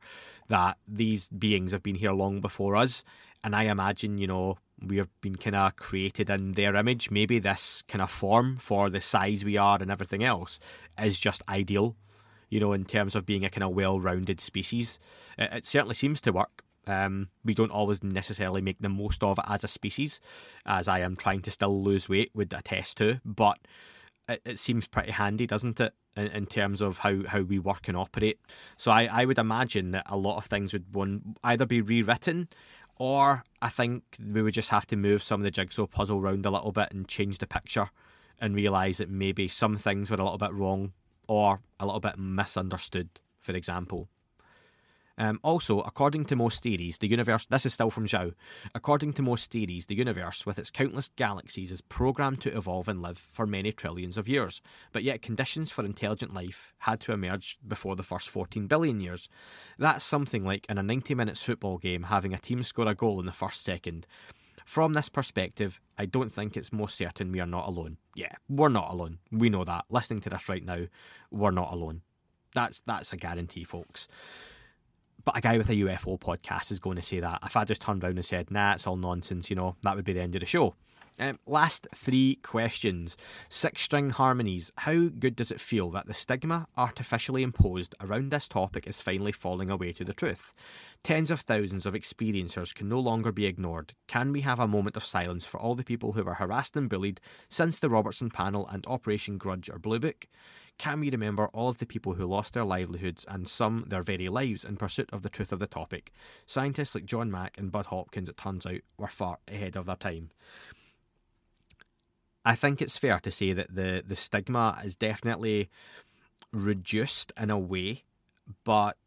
that these beings have been here long before us. And I imagine, you know, we have been kind of created in their image. Maybe this kind of form for the size we are and everything else is just ideal, you know, in terms of being a kind of well rounded species. It, it, certainly seems to work. Um, we don't always necessarily make the most of it as a species, as I am trying to still lose weight, would attest to. But it, it seems pretty handy, doesn't it, in, in, terms of how, how we work and operate. So I, I would imagine that a lot of things would one either be rewritten or I think we would just have to move some of the jigsaw puzzle around a little bit and change the picture and realise that maybe some things were a little bit wrong or a little bit misunderstood, for example. Um, also, according to most theories, the universe. This is still from Zhao. According to most theories, the universe, with its countless galaxies, is programmed to evolve and live for many trillions of years. But yet, conditions for intelligent life had to emerge before the first 14 billion years. That's something like in a 90 minutes football game having a team score a goal in the first second. From this perspective, I don't think it's most certain we are not alone. Yeah, we're not alone. We know that. Listening to this right now, we're not alone. That's that's a guarantee, folks but a guy with a UFO podcast is going to say that. If I just turned around and said, nah, it's all nonsense, you know, that would be the end of the show. Um, last three questions. Six string harmonies. How good does it feel that the stigma artificially imposed around this topic is finally falling away to the truth? Tens of thousands of experiencers can no longer be ignored. Can we have a moment of silence for all the people who were harassed and bullied since the Robertson panel and Operation Grudge or Blue Book? Can we remember all of the people who lost their livelihoods and some their very lives in pursuit of the truth of the topic? Scientists like John Mack and Bud Hopkins, it turns out, were far ahead of their time. I think it's fair to say that the, the stigma is definitely reduced in a way, but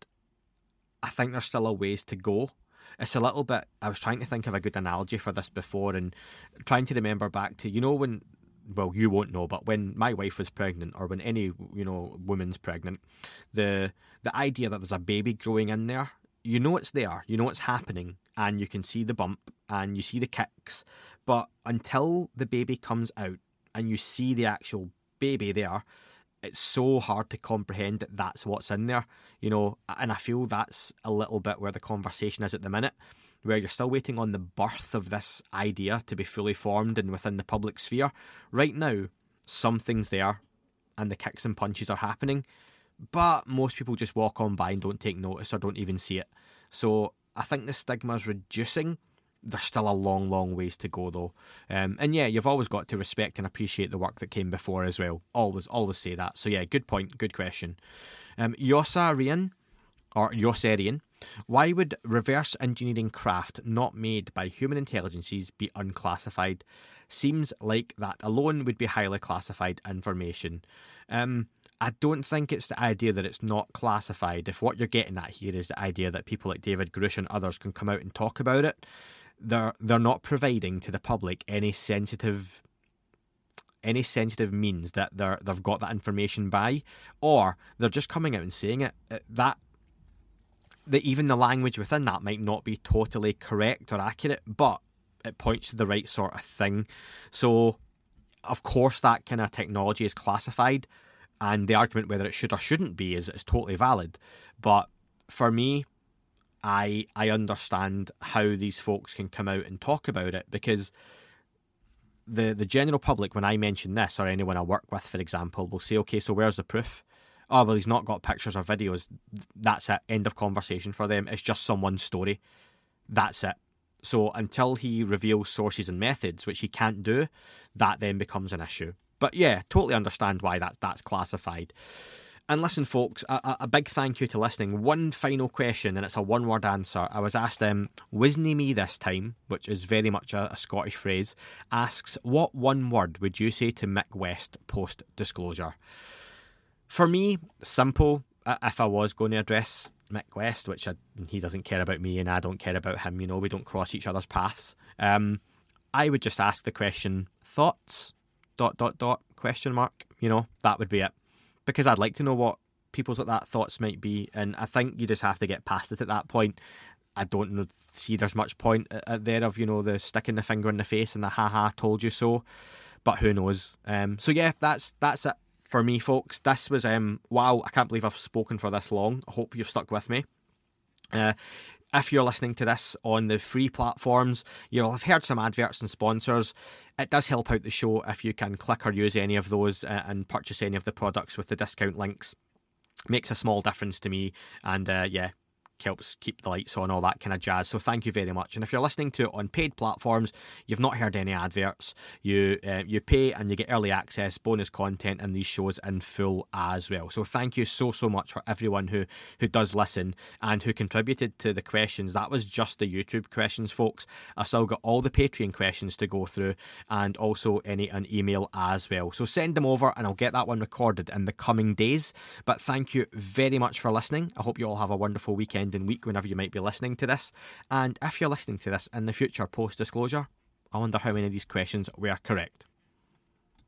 I think there's still a ways to go. It's a little bit. I was trying to think of a good analogy for this before, and trying to remember back to you know when well, you won't know, but when my wife was pregnant, or when any you know woman's pregnant, the the idea that there's a baby growing in there, you know it's there, you know it's happening, and you can see the bump and you see the kicks, but until the baby comes out and you see the actual baby there, it's so hard to comprehend that that's what's in there, you know. And I feel that's a little bit where the conversation is at the minute where you're still waiting on the birth of this idea to be fully formed and within the public sphere. Right now, something's there and the kicks and punches are happening, but most people just walk on by and don't take notice or don't even see it. So I think the stigma is reducing, there's still a long, long ways to go though. Um, and yeah, you've always got to respect and appreciate the work that came before as well. Always, always say that. So yeah, good point, good question. Um, Yosarian or Yosarian, why would reverse engineering craft not made by human intelligences be unclassified? Seems like that alone would be highly classified information. Um, I don't think it's the idea that it's not classified. If what you're getting at here is the idea that people like David Grusch and others can come out and talk about it, they're they're not providing to the public any sensitive any sensitive means that they're they've got that information by, or they're just coming out and saying it. Uh, that that even the language within that might not be totally correct or accurate, but it points to the right sort of thing. So, of course, that kind of technology is classified, and the argument whether it should or shouldn't be is, is totally valid. But for me, I I understand how these folks can come out and talk about it because the the general public, when I mention this, or anyone I work with, for example, will say, "Okay, so where's the proof?" Oh well he's not got pictures or videos. That's it. End of conversation for them. It's just someone's story. That's it. So until he reveals sources and methods which he can't do that then becomes an issue. But yeah totally understand why that that's classified. And listen, folks, a, a, big thank you to listening. One final question, and it's a one word answer. I was asked, um, Wisney Me this time, which is very much a, a, Scottish phrase, asks, What one word would you say to Mick West post disclosure? For me, simple. If I was going to address Mick West, which I, he doesn't care about me and I don't care about him, you know, we don't cross each other's paths. Um, I would just ask the question, thoughts? Dot dot dot question mark. You know, that would be it. Because I'd like to know what people's at that thoughts might be, and I think you just have to get past it at that point. I don't know, see there's much point there of you know the sticking the finger in the face and the ha ha told you so, but who knows? Um, so yeah, that's that's it for me, folks. This was um wow, I can't believe I've spoken for this long. I hope you've stuck with me. Uh, if you're listening to this on the free platforms, you'll have heard some adverts and sponsors. It does help out the show if you can click or use any of those uh, and purchase any of the products with the discount links. Makes a small difference to me, and uh, yeah, helps keep the lights on, all that kind of jazz. So thank you very much. And if you're listening to it on paid platforms, you've not heard any adverts. You uh, you pay and you get early access, bonus content, and these shows in full as well. So thank you so so much for everyone who who does listen and who contributed to the questions. That was just the YouTube questions, folks. I still got all the Patreon questions to go through, and also any an email as well. So send them over, and I'll get that one recorded in the coming days. But thank you very much for listening. I hope you all have a wonderful weekend week whenever you might be listening to this. And if you're listening to this in the future post disclosure, I wonder how many of these questions were correct.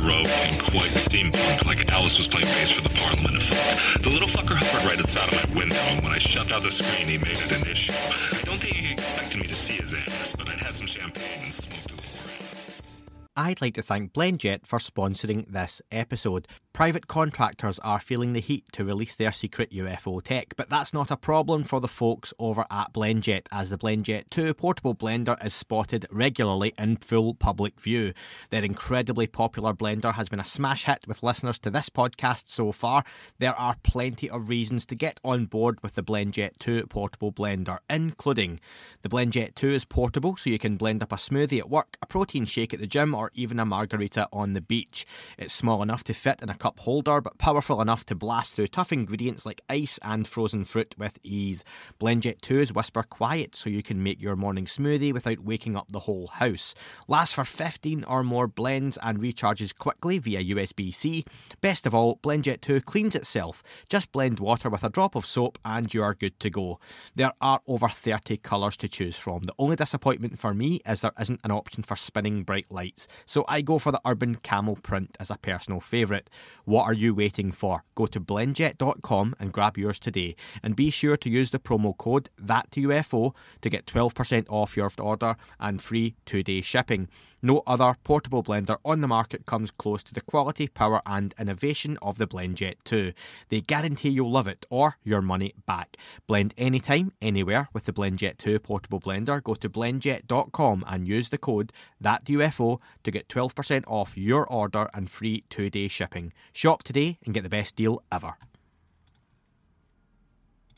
baroque and quite steampunk, like Alice was playing bass for the Parliament of Folk. The little fucker hovered right inside of my window, and when I shoved out the screen, he made it an issue. Don't think he expected me to see his I'd like to thank BlendJet for sponsoring this episode. Private contractors are feeling the heat to release their secret UFO tech, but that's not a problem for the folks over at BlendJet, as the BlendJet 2 portable blender is spotted regularly in full public view. Their incredibly popular blender has been a smash hit with listeners to this podcast so far. There are plenty of reasons to get on board with the BlendJet 2 portable blender, including the BlendJet 2 is portable, so you can blend up a smoothie at work, a protein shake at the gym, or or even a margarita on the beach. It's small enough to fit in a cup holder, but powerful enough to blast through tough ingredients like ice and frozen fruit with ease. BlendJet 2 is whisper quiet, so you can make your morning smoothie without waking up the whole house. Lasts for 15 or more blends and recharges quickly via USB C. Best of all, BlendJet 2 cleans itself. Just blend water with a drop of soap and you are good to go. There are over 30 colours to choose from. The only disappointment for me is there isn't an option for spinning bright lights, so I go for the urban camel print as a personal favourite. What are you waiting for? Go to blendjet.com and grab yours today, and be sure to use the promo code THATUFO to get 12% off your order and free two day shipping. No other portable blender on the market comes close to the quality, power, and innovation of the BlendJet 2. They guarantee you'll love it or your money back. Blend anytime, anywhere with the BlendJet 2 portable blender. Go to blendjet.com and use the code THATUFO to get 12% off your order and free two day shipping. Shop today and get the best deal ever.